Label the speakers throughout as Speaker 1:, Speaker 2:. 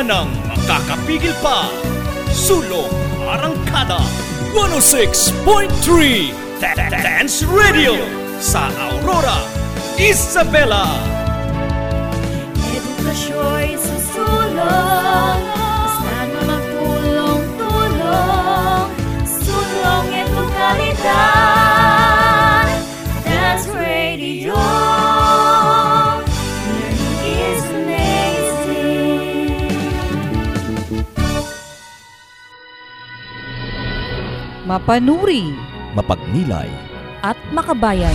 Speaker 1: Wala nang makakapigil pa. Sulong Arangkada 106.3 Dance Radio sa Aurora, Isabela.
Speaker 2: Edukasyo'y susulong Basta't magtulong-tulong Sulong edukalidad Dance Radio
Speaker 3: mapanuri
Speaker 4: mapagnilay,
Speaker 3: at makabayan.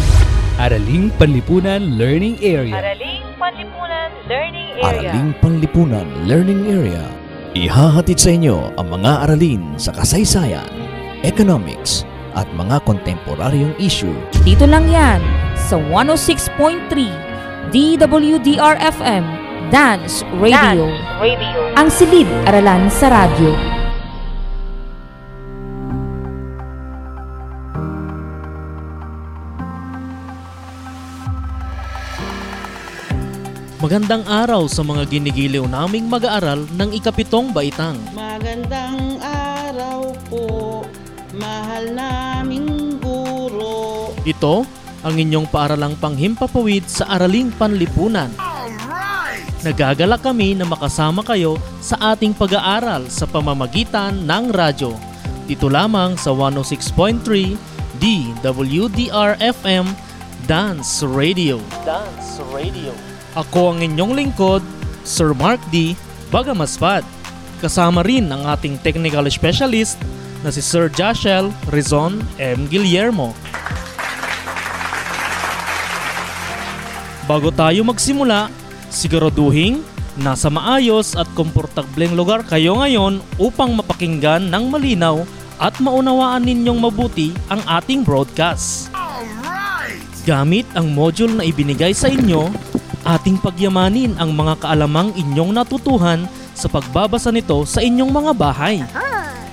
Speaker 5: Araling Panlipunan Learning Area.
Speaker 3: Araling Panlipunan Learning
Speaker 4: Araling Panlipunan Learning Area. Ihahatid sa inyo ang mga aralin sa kasaysayan, economics, at mga kontemporaryong issue
Speaker 3: Dito lang yan sa 106.3 DWDR-FM Dance Radio. Ang silid aralan sa radyo.
Speaker 6: Magandang araw sa mga ginigiliw naming mag-aaral ng ikapitong baitang.
Speaker 7: Magandang araw po, mahal naming guro.
Speaker 6: Ito ang inyong paaralang panghimpapawid sa Araling Panlipunan. Nagagalak kami na makasama kayo sa ating pag-aaral sa pamamagitan ng radyo. Dito lamang sa 106.3 DWDR-FM Dance Radio. Dance Radio. Ako ang inyong lingkod, Sir Mark D. Bagamaspat. Kasama rin ang ating technical specialist na si Sir Joshel Rizon M. Guillermo. Bago tayo magsimula, siguraduhin nasa maayos at komportableng lugar kayo ngayon upang mapakinggan ng malinaw at maunawaan ninyong mabuti ang ating broadcast. Gamit ang module na ibinigay sa inyo, ating pagyamanin ang mga kaalamang inyong natutuhan sa pagbabasa nito sa inyong mga bahay.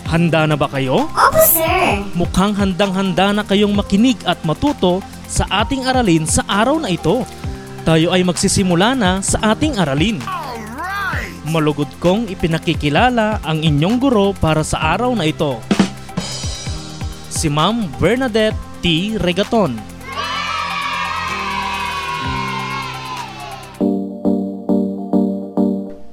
Speaker 6: Handa na ba kayo?
Speaker 2: Opo, sir!
Speaker 6: Mukhang handang-handa na kayong makinig at matuto sa ating aralin sa araw na ito. Tayo ay magsisimula na sa ating aralin. Malugod kong ipinakikilala ang inyong guro para sa araw na ito. Si Ma'am Bernadette T. Regaton.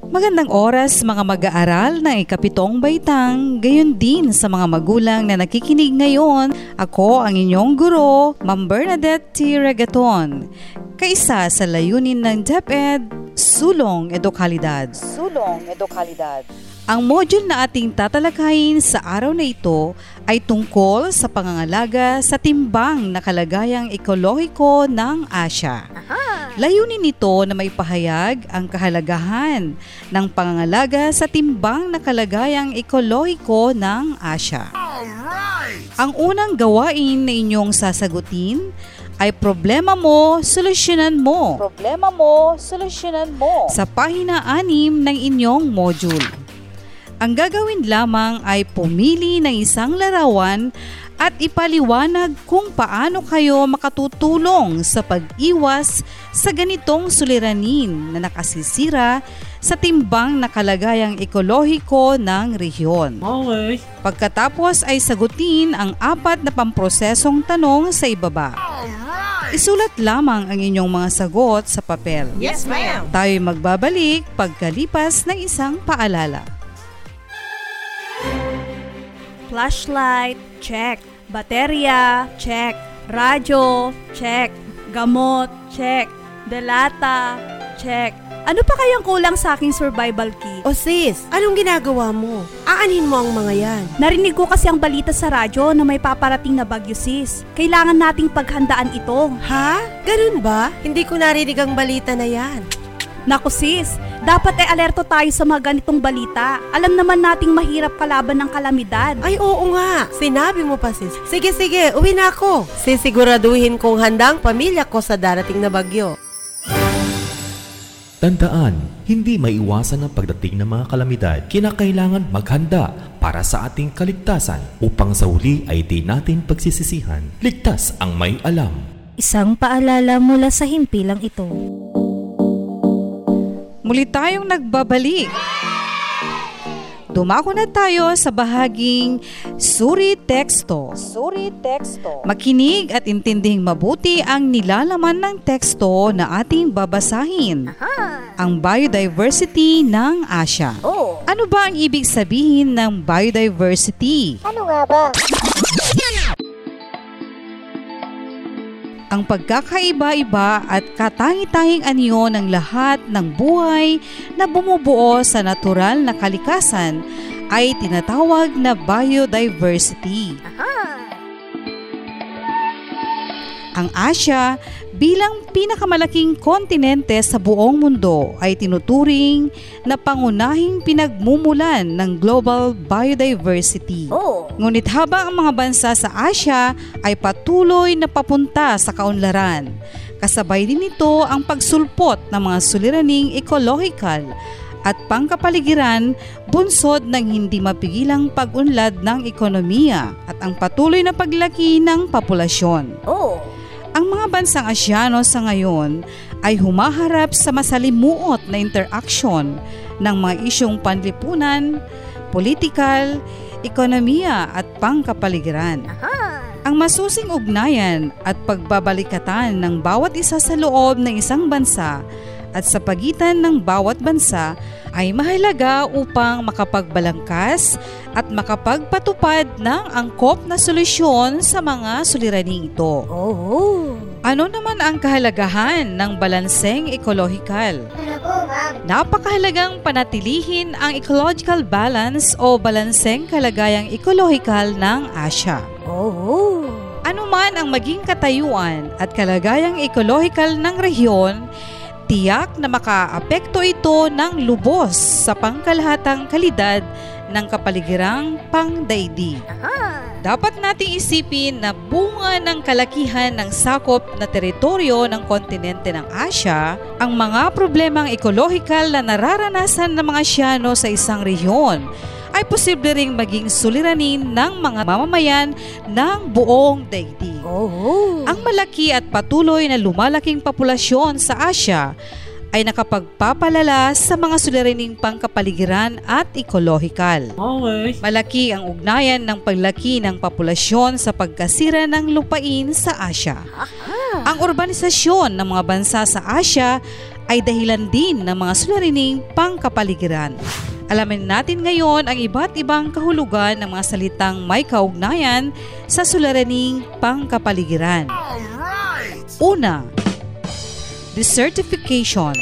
Speaker 3: Magandang oras mga mag-aaral ng ikapitong baitang, gayon din sa mga magulang na nakikinig ngayon. Ako ang inyong guro, Ma'am Bernadette T. Regaton. Kaisa sa layunin ng DepEd, Sulong Edukalidad. Sulong Edukalidad. Ang module na ating tatalakayin sa araw na ito ay tungkol sa pangangalaga sa timbang na kalagayang ekolohiko ng Asya. Layunin nito na may pahayag ang kahalagahan ng pangangalaga sa timbang na kalagayang ekolohiko ng Asya. Ang unang gawain na inyong sasagutin ay problema mo, solusyonan mo. Problema mo, solusyonan mo. Sa pahina 6 ng inyong module. Ang gagawin lamang ay pumili ng isang larawan at ipaliwanag kung paano kayo makatutulong sa pag-iwas sa ganitong suliranin na nakasisira sa timbang na kalagayang ekolohiko ng rehiyon.
Speaker 6: Okay.
Speaker 3: Pagkatapos ay sagutin ang apat na pamprosesong tanong sa ibaba. Isulat lamang ang inyong mga sagot sa papel.
Speaker 7: Yes, ma'am.
Speaker 3: Tayo'y magbabalik pagkalipas ng isang paalala.
Speaker 8: Flashlight, check. Baterya, check. Radyo, check. Gamot, check. Delata, check. Ano pa kayang kulang sa aking survival kit?
Speaker 9: O sis, anong ginagawa mo? Aanin mo ang mga yan.
Speaker 8: Narinig ko kasi ang balita sa radyo na may paparating na bagyo sis. Kailangan nating paghandaan ito.
Speaker 9: Ha? Ganun ba? Hindi ko narinig ang balita na yan.
Speaker 8: Naku sis, dapat ay alerto tayo sa mga ganitong balita. Alam naman nating mahirap kalaban ng kalamidad.
Speaker 9: Ay oo nga, sinabi mo pa sis. Sige sige, uwi na ako. Sisiguraduhin kong handa ang pamilya ko sa darating na bagyo.
Speaker 10: Tandaan, hindi maiwasan ang pagdating ng mga kalamidad. Kinakailangan maghanda para sa ating kaligtasan upang sa huli ay di natin pagsisisihan. Ligtas ang may alam.
Speaker 11: Isang paalala mula sa himpilang ito.
Speaker 3: Muli tayong nagbabalik Dumako na tayo sa bahaging suri teksto. Suri teksto. Makinig at intinding mabuti ang nilalaman ng teksto na ating babasahin. Ang biodiversity ng Asya. Ano ba ang ibig sabihin ng biodiversity?
Speaker 2: Ano nga ba?
Speaker 3: Ang pagkakaiba-iba at katangi-tanging anyo ng lahat ng buhay na bumubuo sa natural na kalikasan ay tinatawag na biodiversity. Ang Asya bilang pinakamalaking kontinente sa buong mundo ay tinuturing na pangunahing pinagmumulan ng global biodiversity. Ngunit habang ang mga bansa sa Asya ay patuloy na papunta sa kaunlaran, kasabay din nito ang pagsulpot ng mga suliraning ekologikal at pangkapaligiran bunsod ng hindi mapigilang pag-unlad ng ekonomiya at ang patuloy na paglaki ng populasyon. Ang mga bansang Asyano sa ngayon ay humaharap sa masalimuot na interaksyon ng mga isyong panlipunan, politikal, ekonomiya at pangkapaligiran. Ang masusing ugnayan at pagbabalikatan ng bawat isa sa loob ng isang bansa at sa pagitan ng bawat bansa ay mahalaga upang makapagbalangkas at makapagpatupad ng angkop na solusyon sa mga suliraning ito. Ano naman ang kahalagahan ng balanseng ekolohikal? Napakahalagang panatilihin ang ecological balance o balanseng kalagayang ekolohikal ng Asya. Ano man ang maging katayuan at kalagayang ekolohikal ng rehiyon, tiyak na makaapekto ito ng lubos sa pangkalahatang kalidad ng kapaligirang pangdaigdig. Dapat nating isipin na bunga ng kalakihan ng sakop na teritoryo ng kontinente ng Asya ang mga problemang ekolohikal na nararanasan ng mga Asyano sa isang rehiyon ay posible ring maging suliranin ng mga mamamayan ng buong daigdig. Ang malaki at patuloy na lumalaking populasyon sa Asya ay nakapagpapalala sa mga suliraning pangkapaligiran at ekolohikal.
Speaker 6: Okay.
Speaker 3: Malaki ang ugnayan ng paglaki ng populasyon sa pagkasira ng lupain sa Asya. Ang urbanisasyon ng mga bansa sa Asya ay dahilan din ng mga suliraning pangkapaligiran. Alamin natin ngayon ang iba't ibang kahulugan ng mga salitang may kaugnayan sa suliraning pangkapaligiran. Una, desertification.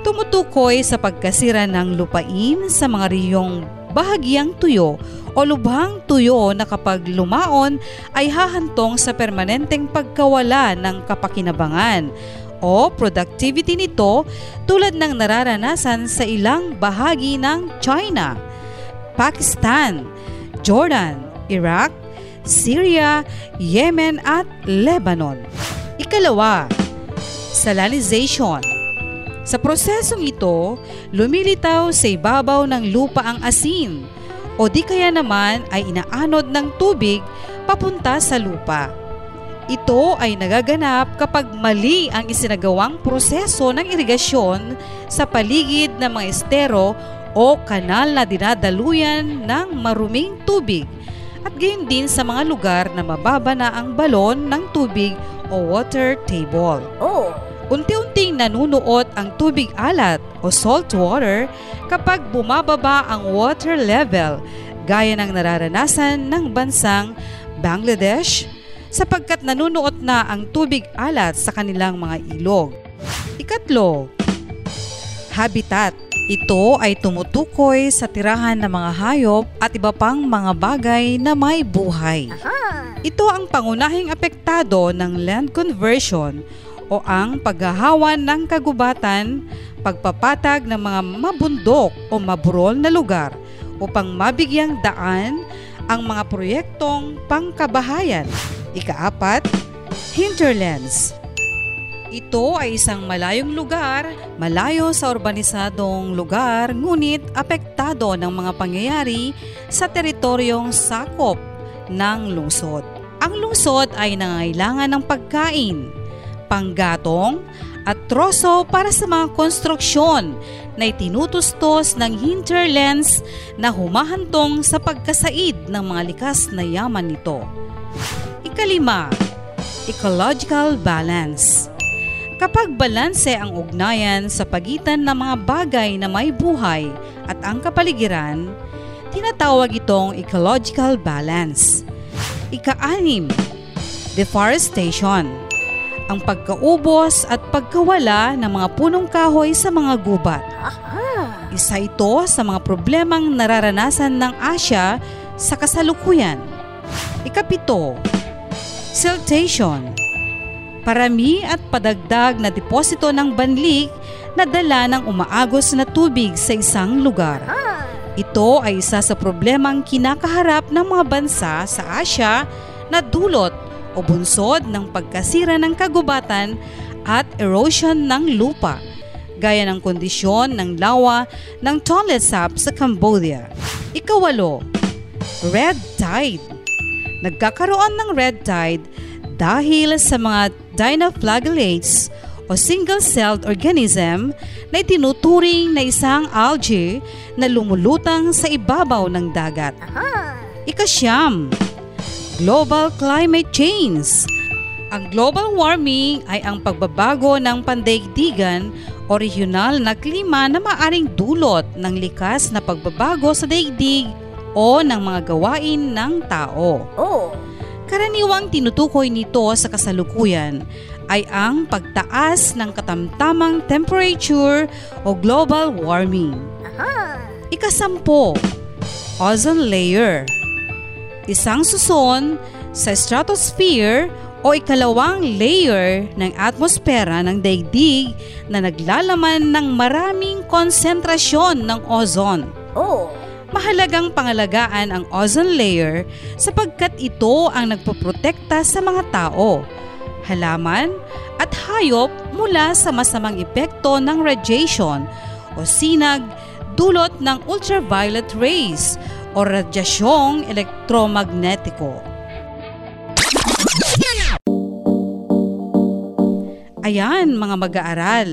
Speaker 3: Tumutukoy sa pagkasira ng lupain sa mga riyong bahagyang tuyo o lubhang tuyo na kapag lumaon ay hahantong sa permanenteng pagkawala ng kapakinabangan o productivity nito tulad ng nararanasan sa ilang bahagi ng China, Pakistan, Jordan, Iraq, Syria, Yemen at Lebanon. Ikalawa, salinization. Sa prosesong ito, lumilitaw sa ibabaw ng lupa ang asin o di kaya naman ay inaanod ng tubig papunta sa lupa. Ito ay nagaganap kapag mali ang isinagawang proseso ng irigasyon sa paligid ng mga estero o kanal na dinadaluyan ng maruming tubig at gayon din sa mga lugar na mababa na ang balon ng tubig o water table. Unti-unting nanunuot ang tubig alat o salt water kapag bumababa ang water level gaya ng nararanasan ng bansang Bangladesh sapagkat nanunuot na ang tubig alat sa kanilang mga ilog. Ikatlo, habitat. Ito ay tumutukoy sa tirahan ng mga hayop at iba pang mga bagay na may buhay. Ito ang pangunahing apektado ng land conversion o ang paghahawan ng kagubatan, pagpapatag ng mga mabundok o maburol na lugar upang mabigyang daan ang mga proyektong pangkabahayan. Ikaapat, hinterlands. Ito ay isang malayong lugar, malayo sa urbanisadong lugar, ngunit apektado ng mga pangyayari sa teritoryong sakop ng lungsod. Ang lungsod ay nangailangan ng pagkain, panggatong, at troso para sa mga konstruksyon na itinutustos ng hinterlands na humahantong sa pagkasaid ng mga likas na yaman nito. Ikalima, ecological balance. Kapag balanse ang ugnayan sa pagitan ng mga bagay na may buhay at ang kapaligiran, tinatawag itong ecological balance. Ika-anim, deforestation. Ang pagkaubos at pagkawala ng mga punong kahoy sa mga gubat. Isa ito sa mga problemang nararanasan ng Asya sa kasalukuyan. Ikapito, siltation. Parami at padagdag na deposito ng banlik na dala ng umaagos na tubig sa isang lugar. Ito ay isa sa problemang kinakaharap ng mga bansa sa Asya na dulot o bunsod ng pagkasira ng kagubatan at erosion ng lupa, gaya ng kondisyon ng lawa ng Tonle Sap sa Cambodia. Ikawalo, red tide. Nagkakaroon ng red tide dahil sa mga dinoflagellates o single-celled organism na itinuturing na isang algae na lumulutang sa ibabaw ng dagat. Ikasyam, global climate change. Ang global warming ay ang pagbabago ng pandaigdigan o regional na klima na maaring dulot ng likas na pagbabago sa daigdig o ng mga gawain ng tao. Karaniwang tinutukoy nito sa kasalukuyan ay ang pagtaas ng katamtamang temperature o global warming. Ikasampo, ozone layer. Isang suson sa stratosphere o ikalawang layer ng atmosfera ng daigdig na naglalaman ng maraming konsentrasyon ng ozone. Mahalagang pangalagaan ang ozone layer sapagkat ito ang nagpoprotekta sa mga tao, halaman at hayop mula sa masamang epekto ng radiation o sinag dulot ng ultraviolet rays o radyasyong elektromagnetiko. Ayan mga mag-aaral,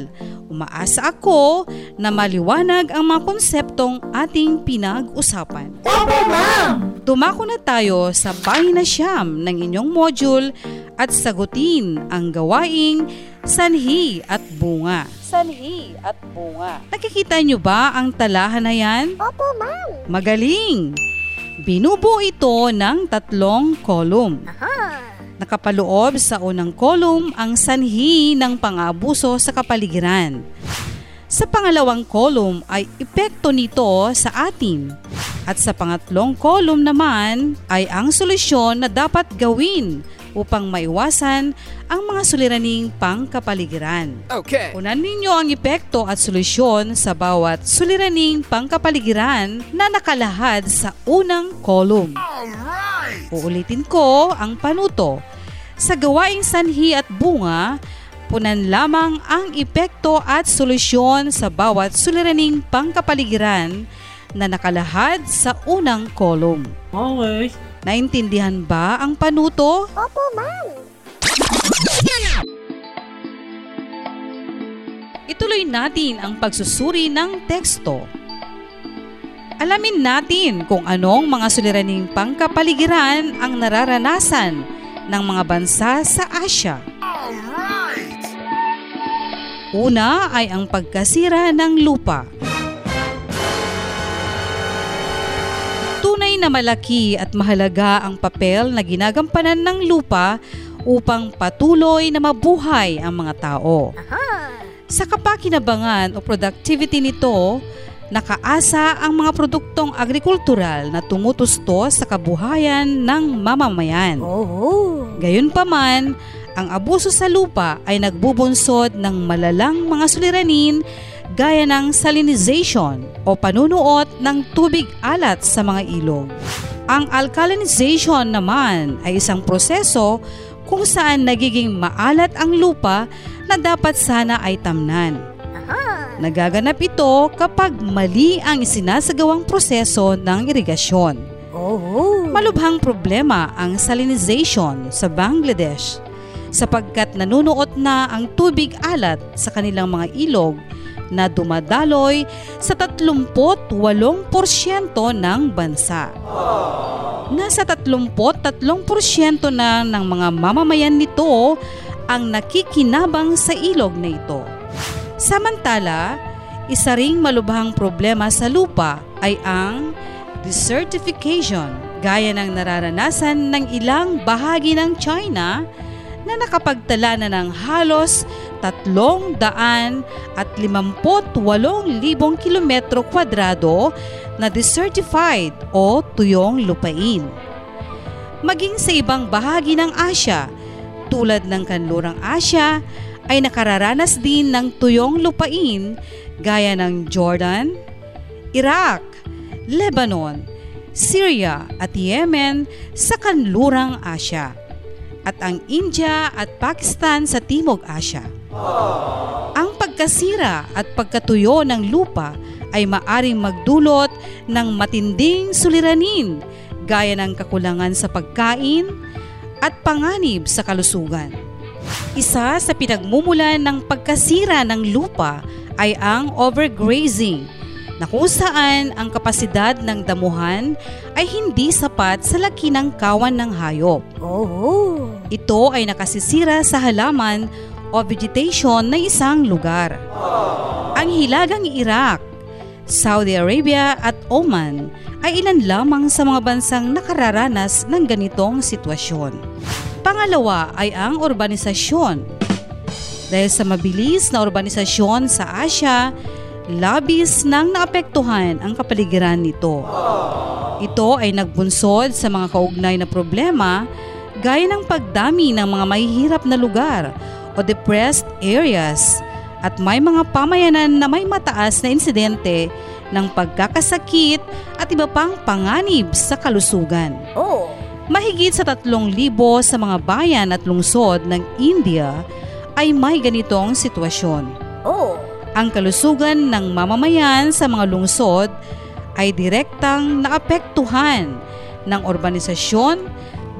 Speaker 3: umaasa ako na maliwanag ang mga konseptong ating pinag-usapan.
Speaker 2: Opo, ma'am!
Speaker 3: Tumako na tayo sa pahina siyam ng inyong module at sagutin ang gawaing sanhi at bunga. Sanhi at bunga. Nakikita niyo ba ang talahan na yan?
Speaker 2: Opo, ma'am!
Speaker 3: Magaling! Binubuo ito ng tatlong kolum. Nakapaloob sa unang kolum ang sanhi ng pang-abuso sa kapaligiran. Sa pangalawang kolum ay epekto nito sa atin. At sa pangatlong kolum naman ay ang solusyon na dapat gawin upang maiwasan ang mga suliraning pangkapaligiran.
Speaker 1: Okay.
Speaker 3: Unan ninyo ang epekto at solusyon sa bawat suliraning pangkapaligiran na nakalahad sa unang kolum. Uulitin ko ang panuto. Sa gawaing sanhi at bunga, punan lamang ang epekto at solusyon sa bawat suliraning pangkapaligiran na nakalahad sa unang kolum.
Speaker 6: Okay.
Speaker 3: Naintindihan ba ang panuto?
Speaker 2: Opo, ma'am!
Speaker 3: Ituloy natin ang pagsusuri ng teksto. Alamin natin kung anong mga suliraning pangkapaligiran ang nararanasan ng mga bansa sa Asya. Una ay ang pagkasira ng lupa. Tunay na malaki at mahalaga ang papel na ginagampanan ng lupa upang patuloy na mabuhay ang mga tao. Sa kapakinabangan o productivity nito, nakaasa ang mga produktong agrikultural na tumutustos sa kabuhayan ng mamamayan. Gayunpaman, ang abuso sa lupa ay nagbubunsod ng malalang mga suliranin gaya ng salinization o panunuot ng tubig alat sa mga ilog. Ang alkalinization naman ay isang proseso kung saan nagiging maalat ang lupa na dapat sana ay tamnan. Nagaganap ito kapag mali ang isinasagawang proseso ng irigasyon. Malubhang problema ang salinization sa Bangladesh sapagkat nanunuot na ang tubig alat sa kanilang mga ilog na dumadaloy sa 38% ng bansa. Nasa 33% na ng mga mamamayan nito ang nakikinabang sa ilog na ito. Samantala, isa ring malubhang problema sa lupa ay ang desertification gaya ng nararanasan ng ilang bahagi ng China na nakapagtala na ng halos 358,000 kilometro kwadrado na desertified o tuyong lupain. Maging sa ibang bahagi ng Asya, tulad ng kanlurang Asya, ay nakararanas din ng tuyong lupain gaya ng Jordan, Iraq, Lebanon, Syria at Yemen sa kanlurang Asya at ang India at Pakistan sa Timog Asya. Ang pagkasira at pagkatuyo ng lupa ay maaring magdulot ng matinding suliranin gaya ng kakulangan sa pagkain at panganib sa kalusugan. Isa sa pinagmumulan ng pagkasira ng lupa ay ang overgrazing na kung saan ang kapasidad ng damuhan ay hindi sapat sa laki ng kawan ng hayop.
Speaker 2: Oh.
Speaker 3: Ito ay nakasisira sa halaman o vegetation ng isang lugar. Ang hilagang Iraq, Saudi Arabia at Oman ay ilan lamang sa mga bansang nakararanas ng ganitong sitwasyon. Pangalawa ay ang urbanisasyon. Dahil sa mabilis na urbanisasyon sa Asya, labis nang naapektuhan ang kapaligiran nito. Ito ay nagbunsod sa mga kaugnay na problema gaya ng pagdami ng mga mahihirap na lugar o depressed areas at may mga pamayanan na may mataas na insidente ng pagkakasakit at iba pang panganib sa kalusugan.
Speaker 2: Oh.
Speaker 3: Mahigit sa tatlong libo sa mga bayan at lungsod ng India ay may ganitong sitwasyon.
Speaker 2: Oh.
Speaker 3: Ang kalusugan ng mamamayan sa mga lungsod ay direktang naapektuhan ng urbanisasyon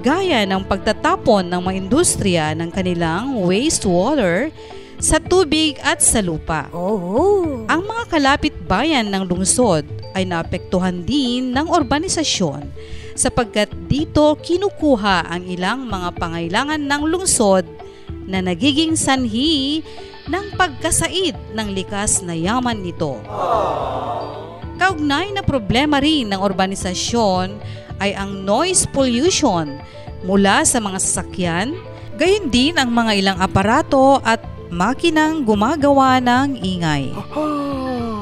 Speaker 3: gaya ng pagtatapon ng mga industriya ng kanilang wastewater sa tubig at sa lupa.
Speaker 2: Oh.
Speaker 3: Ang mga kalapit bayan ng lungsod ay naapektuhan din ng urbanisasyon sapagkat dito kinukuha ang ilang mga pangailangan ng lungsod na nagiging sanhi ng pagkasaid ng likas na yaman nito. Kaugnay na problema rin ng urbanisasyon ay ang noise pollution mula sa mga sasakyan, gayon din ang mga ilang aparato at makinang gumagawa ng ingay.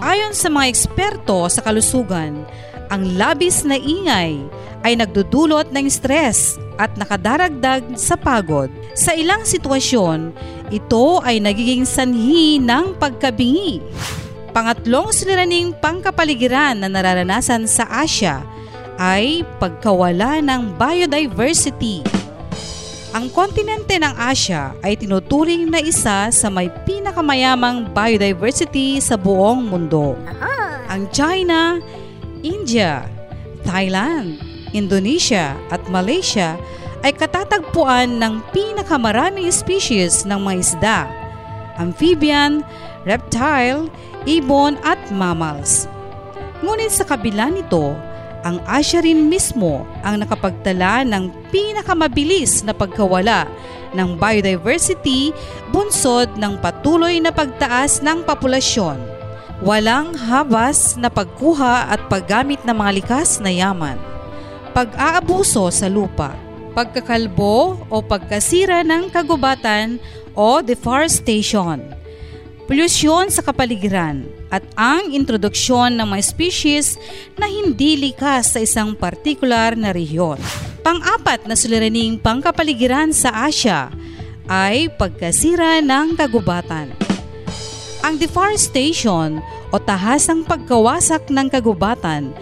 Speaker 3: Ayon sa mga eksperto sa kalusugan, ang labis na ingay ay nagdudulot ng stress at nakadaragdag sa pagod. Sa ilang sitwasyon, ito ay nagiging sanhi ng pagkabingi. Pangatlong suliraning pangkapaligiran na nararanasan sa Asya ay pagkawala ng biodiversity. Ang kontinente ng Asya ay tinuturing na isa sa may pinakamayamang biodiversity sa buong mundo. Ang China, India, Thailand, Indonesia at Malaysia ay katatagpuan ng pinakamaraming species ng mga isda, amphibian, reptile, ibon at mammals. Ngunit sa kabila nito, ang Asya rin mismo ang nakapagtala ng pinakamabilis na pagkawala ng biodiversity bunsod ng patuloy na pagtaas ng populasyon. Walang habas na pagkuha at paggamit ng mga likas na yaman. Pag-aabuso sa lupa, pagkakalbo o pagkasira ng kagubatan o deforestation, polusyon sa kapaligiran, at ang introduksyon ng mga species na hindi likas sa isang partikular na rehiyon. Pang-apat na suliraning pangkapaligiran sa Asya ay pagkasira ng kagubatan. Ang deforestation o tahasang pagkawasak ng kagubatan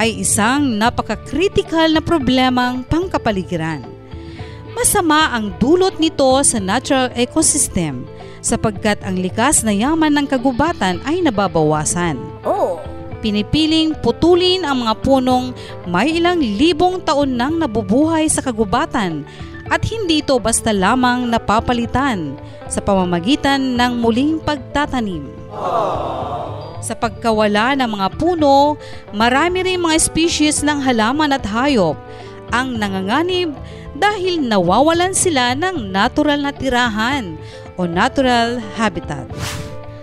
Speaker 3: ay isang napaka-critical na problemang pangkapaligiran. Masama ang dulot nito sa natural ecosystem sapagkat ang likas na yaman ng kagubatan ay nababawasan.
Speaker 2: Oh.
Speaker 3: Pinipiling putulin ang mga punong may ilang libong taon nang nabubuhay sa kagubatan At hindi ito basta lamang napapalitan sa pamamagitan ng muling pagtatanim. Sa pagkawala ng mga puno, marami rin mga species ng halaman at hayop ang nanganganib dahil nawawalan sila ng natural na tirahan o natural habitat.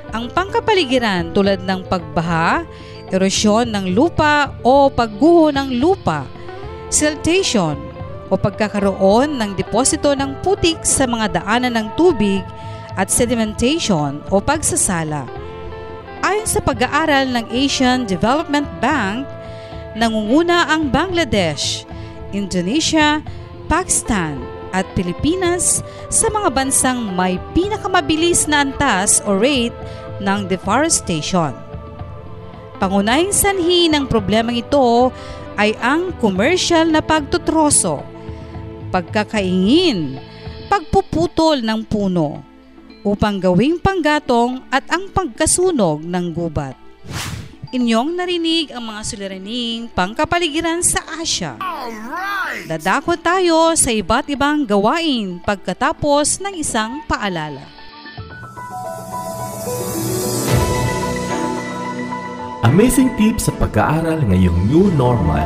Speaker 3: Ang pangkapaligiran tulad ng pagbaha, erosyon ng lupa o pagguho ng lupa, siltation o pagkakaroon ng deposito ng putik sa mga daanan ng tubig at sedimentation o pagsasala. Ayon sa pag-aaral ng Asian Development Bank, nangunguna ang Bangladesh, Indonesia, Pakistan at Pilipinas sa mga bansang may pinakamabilis na antas o rate ng deforestation. Pangunahing sanhi ng problemang ito ay ang commercial na pagtutroso, pagkakaingin, pagpuputol ng puno, upang gawing panggatong at ang pagkasunog ng gubat. Inyong narinig ang mga suliraning pangkapaligiran sa Asya. Dadako tayo sa iba't ibang gawain pagkatapos ng isang paalala.
Speaker 10: Amazing tips sa pag-aaral ngayong new normal.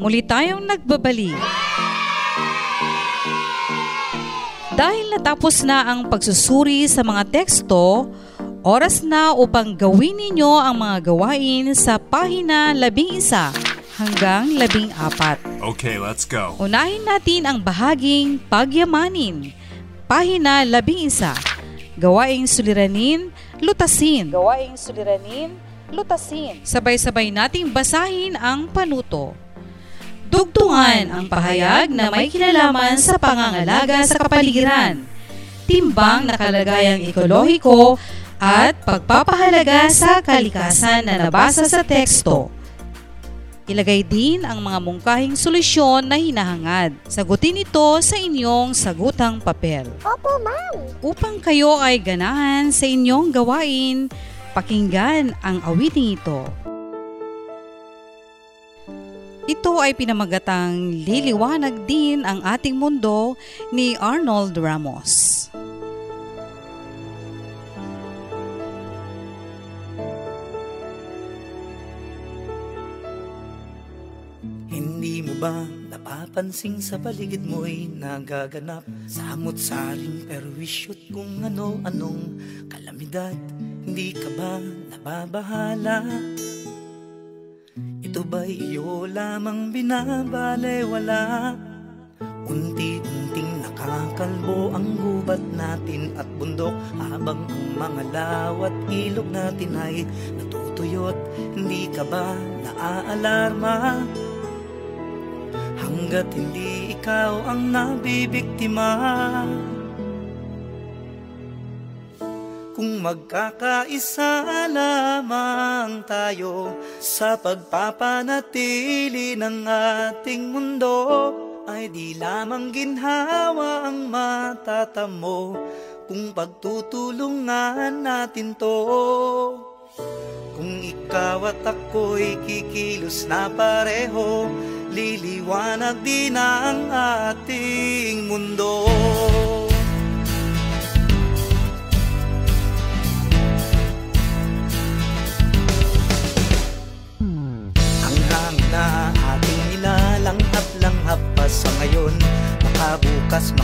Speaker 3: Muli tayong nagbabalik. Dahil natapos na ang pagsusuri sa mga teksto, oras na upang gawin ninyo ang mga gawain sa pahina 11 hanggang 14.
Speaker 12: Okay, let's go.
Speaker 3: Unahin natin ang bahaging pagyamanin. Pahina 11. Gawaing suliranin, lutasin. Gawaing suliranin, lutasin. Sabay-sabay nating basahin ang panuto. Dugtungan ang pahayag na may kinalaman sa pangangalaga sa kapaligiran, timbang na kalagayang ekolohiko at pagpapahalaga sa kalikasan na nabasa sa teksto. Ilagay din ang mga mungkahing solusyon na hinahangad. Sagutin ito sa inyong sagutang papel.
Speaker 2: Opo, ma'am.
Speaker 3: Upang kayo ay ganahan sa inyong gawain, pakinggan ang awiting ito. Ito ay pinamagatang liliwanag din ang ating mundo ni Arnold Ramos.
Speaker 13: Hindi mo ba napapansin sa paligid mo'y nagaganap Samot-saring perwisyot kung ano-anong kalamidad Hindi ka ba nababahala? Ito ba'y iyo lamang binabalewala? Unti-unting nakakalbo ang gubat natin at bundok Habang ang mga law at ilog natin ay natutuyot Hindi ka ba naaalarma? Hanggat hindi ikaw ang nabibiktima Kung magkakaisa lamang tayo Sa pagpapanatili ng ating mundo Ay di lamang ginhawa ang matatamo Kung pagtutulungan natin to. Kung ikaw at ako'y kikilos na pareho Liliwanag din ang ating mundo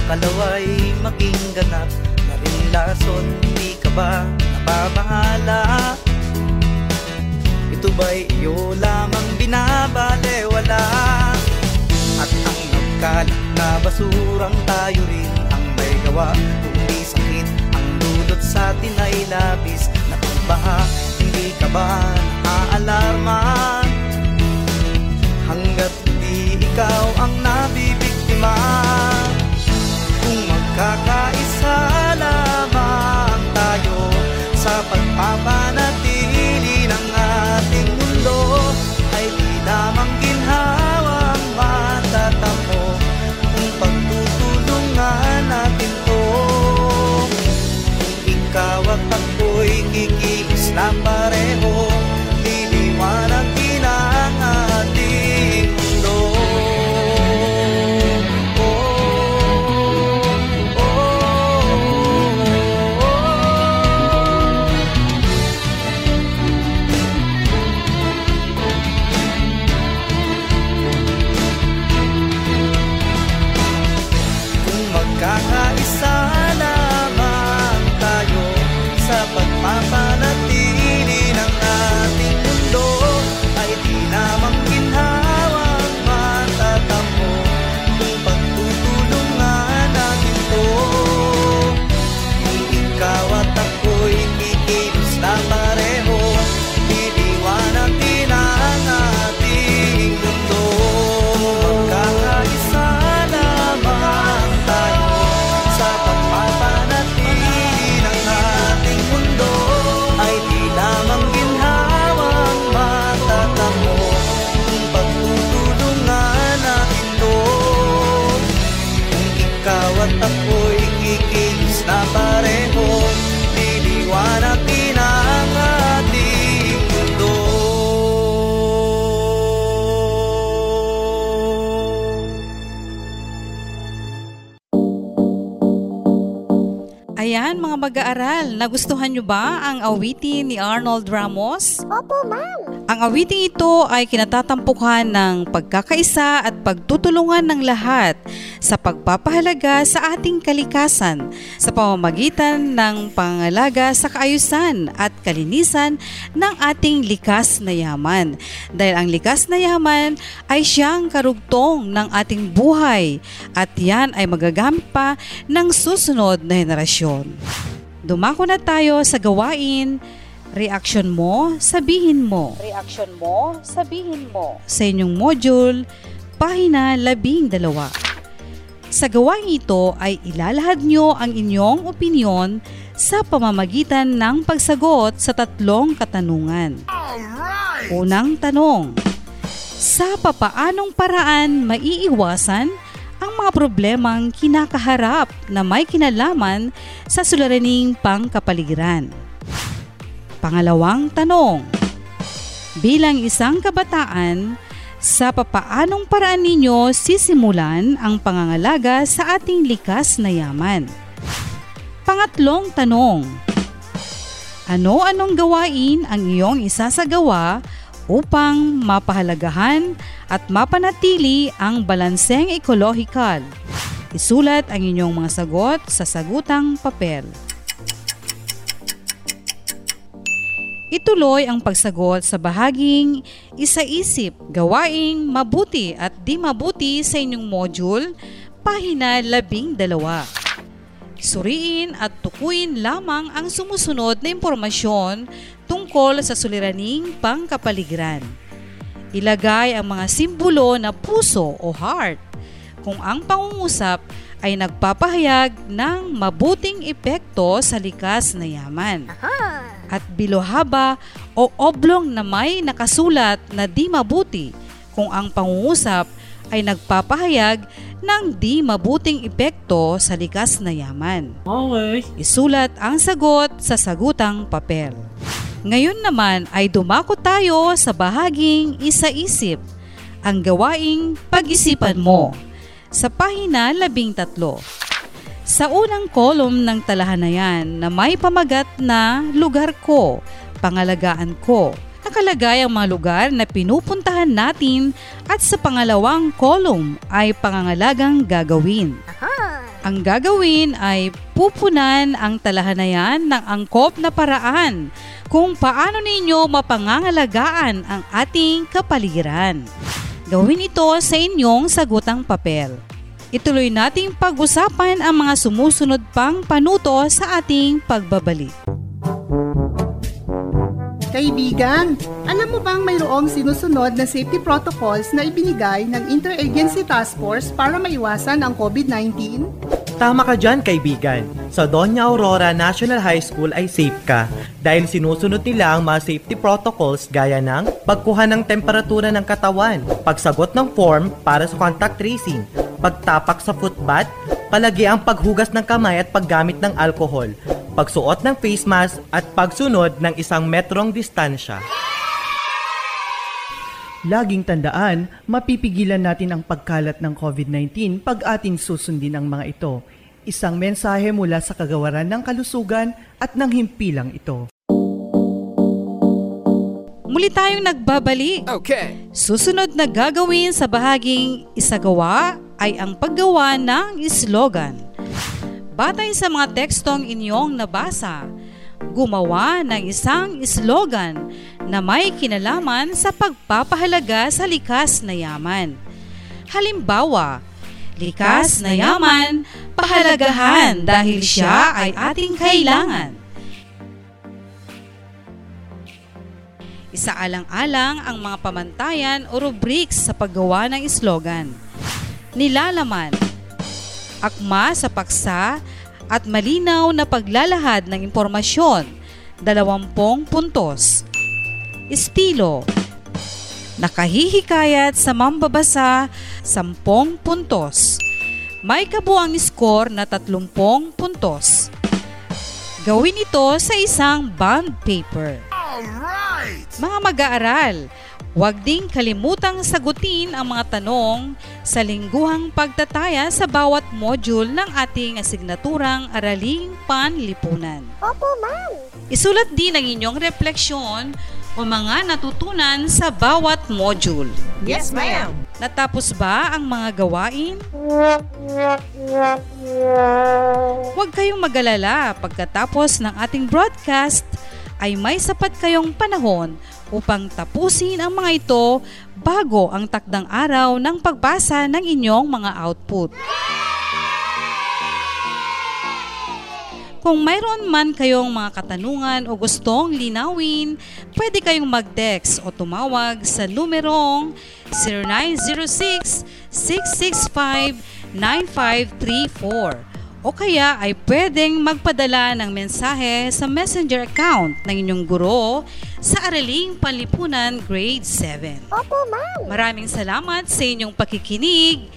Speaker 13: makalaway maging ganap na rin lason Di ka ba nababahala? Ito ba'y iyo lamang binabalewala? At ang nagkalat na basurang tayo rin ang may gawa Kung di sakit ang dulot sa atin ay labis na pagbaha Hindi ka ba naaalarma? Hanggat ikaw ang nabibiktima. Kung magkakaisa lamang tayo Sa pagpapanatili ng ating mundo. Ay di lamang ginhawang matatamo Kung pagtutulungan natin to. Kung ikaw at ako'y kikilos na
Speaker 3: Ayan mga mag-aaral, nagustuhan nyo ba ang awitin ni Arnold Ramos?
Speaker 2: Opo, ma'am.
Speaker 3: Ang awiting ito ay kinatatampukan ng pagkakaisa at pagtutulungan ng lahat sa pagpapahalaga sa ating kalikasan sa pamamagitan ng pangangalaga sa kaayusan at kalinisan ng ating likas na yaman. Dahil ang likas na yaman ay siyang karugtong ng ating buhay at yan ay magagamit pa ng susunod na henerasyon. Dumako na tayo sa gawain Reaction mo, sabihin mo.
Speaker 2: Reaction mo, sabihin mo.
Speaker 3: Sa inyong module, pahina labing dalawa. Sa gawain ito ay ilalahad nyo ang inyong opinyon sa pamamagitan ng pagsagot sa tatlong katanungan. Unang tanong, sa papaanong paraan maiiwasan ang mga problemang kinakaharap na may kinalaman sa suliraning pangkapaligiran? Pangalawang tanong, bilang isang kabataan, sa papaanong paraan ninyo sisimulan ang pangangalaga sa ating likas na yaman? Pangatlong tanong, ano-anong gawain ang iyong isasagawa upang mapahalagahan at mapanatili ang balanseng ekolohikal? Isulat ang inyong mga sagot sa sagutang papel. Ituloy ang pagsagot sa bahaging isa-isip, gawaing mabuti at di mabuti sa inyong module, pahina labing dalawa. Suriin at tukuyin lamang ang sumusunod na impormasyon tungkol sa suliraning pangkapaligiran. Ilagay ang mga simbolo na puso o heart kung ang pangungusap ay nagpapahayag ng mabuting epekto sa likas na yaman. At bilohaba o oblong na may nakasulat na di mabuti kung ang pangungusap ay nagpapahayag ng di mabuting epekto sa likas na yaman.
Speaker 6: Okay.
Speaker 3: Isulat ang sagot sa sagutang papel. Ngayon naman ay dumako tayo sa bahaging isa-isip, ang gawaing pag-isipan mo. Sa pahina labing tatlo. Sa unang kolom ng talahanayan na may pamagat na lugar ko, pangalagaan ko, nakalagay ang mga lugar na pinupuntahan natin at sa pangalawang kolom ay pangangalagang gagawin. Ang gagawin ay pupunan ang talahanayan ng angkop na paraan kung paano ninyo mapangangalagaan ang ating kapaligiran. Gawin ito sa inyong sagutang papel. Ituloy nating pag-usapan ang mga sumusunod pang panuto sa ating pagbabalik.
Speaker 12: Kaibigan, alam mo bang mayroong sinusunod na safety protocols na ibinigay ng Interagency Task Force para maiwasan ang COVID-19?
Speaker 14: Tama ka dyan, kaibigan. Sa Doña Aurora National High School ay safe ka dahil sinusunod nila ang mga safety protocols gaya ng pagkuha ng temperatura ng katawan, pagsagot ng form para sa contact tracing, pagtapak sa footbath, palagi ang paghugas ng kamay at paggamit ng alcohol, pagsuot ng face mask at pagsunod ng isang metrong distansya.
Speaker 15: Laging tandaan, mapipigilan natin ang pagkalat ng COVID-19 pag ating susundin ang mga ito. Isang mensahe mula sa kagawaran ng kalusugan at ng himpilang ito.
Speaker 3: Muli tayong nagbabalik.
Speaker 1: Okay.
Speaker 3: Susunod na gagawin sa bahaging isagawa ay ang paggawa ng slogan. Batay sa mga tekstong inyong nabasa, gumawa ng isang slogan na may kinalaman sa pagpapahalaga sa likas na yaman. Halimbawa, likas na yaman, pahalagahan dahil siya ay ating kailangan. Isaalang-alang ang mga pamantayan o rubrics sa paggawa ng slogan. Nilalaman, akma sa paksa at malinaw na paglalahad ng impormasyon, 20 puntos. Estilo, nakahihikayat sa mambabasa, 10 puntos. May kabuang score na 30 puntos. Gawin ito sa isang bond paper. Mga mag-aaral, huwag ding kalimutang sagutin ang mga tanong sa lingguhang pagtataya sa bawat module ng ating asignaturang Araling Panlipunan.
Speaker 2: Opo, ma'am.
Speaker 3: Isulat din ang inyong refleksyon o mga natutunan sa bawat module.
Speaker 7: Yes, ma'am.
Speaker 3: Natapos ba ang mga gawain? Huwag kayong magalala pagkatapos ng ating broadcast ay may sapat kayong panahon upang tapusin ang mga ito bago ang takdang araw ng pagbasa ng inyong mga output. Kung mayroon man kayong mga katanungan o gustong linawin, pwede kayong mag-text o tumawag sa numerong 0906-665-9534 o kaya ay pwedeng magpadala ng mensahe sa messenger account ng inyong guro sa Araling Panlipunan Grade 7.
Speaker 2: Opo, ma'am.
Speaker 3: Maraming salamat sa inyong pakikinig.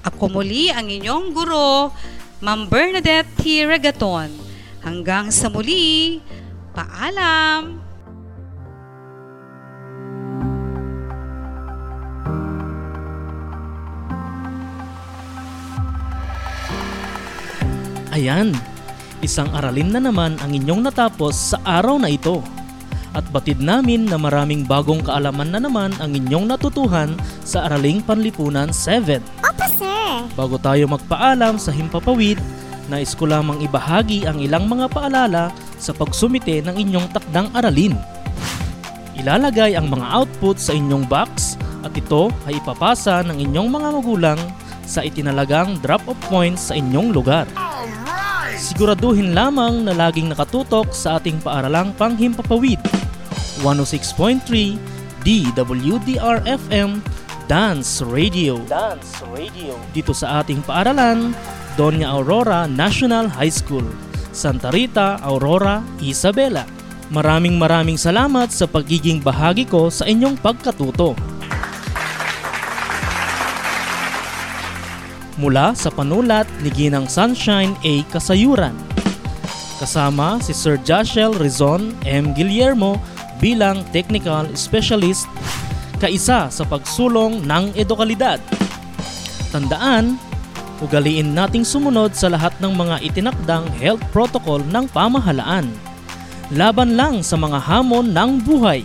Speaker 3: Ako muli ang inyong guro, Ma'am Bernadette T. Regaton. Hanggang sa muli, paalam!
Speaker 6: Ayan, isang aralin na naman ang inyong natapos sa araw na ito. At batid namin na maraming bagong kaalaman na naman ang inyong natutuhan sa Araling Panlipunan 7.
Speaker 2: Opo, sir.
Speaker 6: Bago tayo magpaalam sa Himpapawid, nais ko lamang ibahagi ang ilang mga paalala sa pagsumite ng inyong takdang aralin. Ilalagay ang mga output sa inyong box at ito ay ipapasa ng inyong mga magulang sa itinalagang drop-off points sa inyong lugar. Siguraduhin lamang na laging nakatutok sa ating paaralang panghimpapawid. 106.3 DWDR-FM Dance Radio. Dance Radio. Dito sa ating paaralan, Doña Aurora National High School, Santa Rita, Aurora, Isabela. Maraming maraming salamat sa pagiging bahagi ko sa inyong pagkatuto. Mula sa panulat ni Ginang Sunshine A. Kasayuran. Kasama si Sir Joshel Rizon M. Guillermo bilang technical specialist kaisa sa pagsulong ng edukalidad. Tandaan, ugaliin nating sumunod sa lahat ng mga itinakdang health protocol ng pamahalaan. Laban lang sa mga hamon ng buhay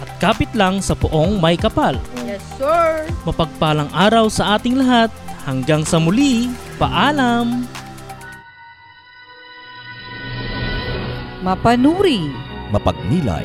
Speaker 6: at kapit lang sa poong may kapal.
Speaker 7: Yes, sir!
Speaker 6: Mapagpalang araw sa ating lahat. Hanggang sa muli, paalam!
Speaker 3: Mapanuri,
Speaker 4: mapagnilay,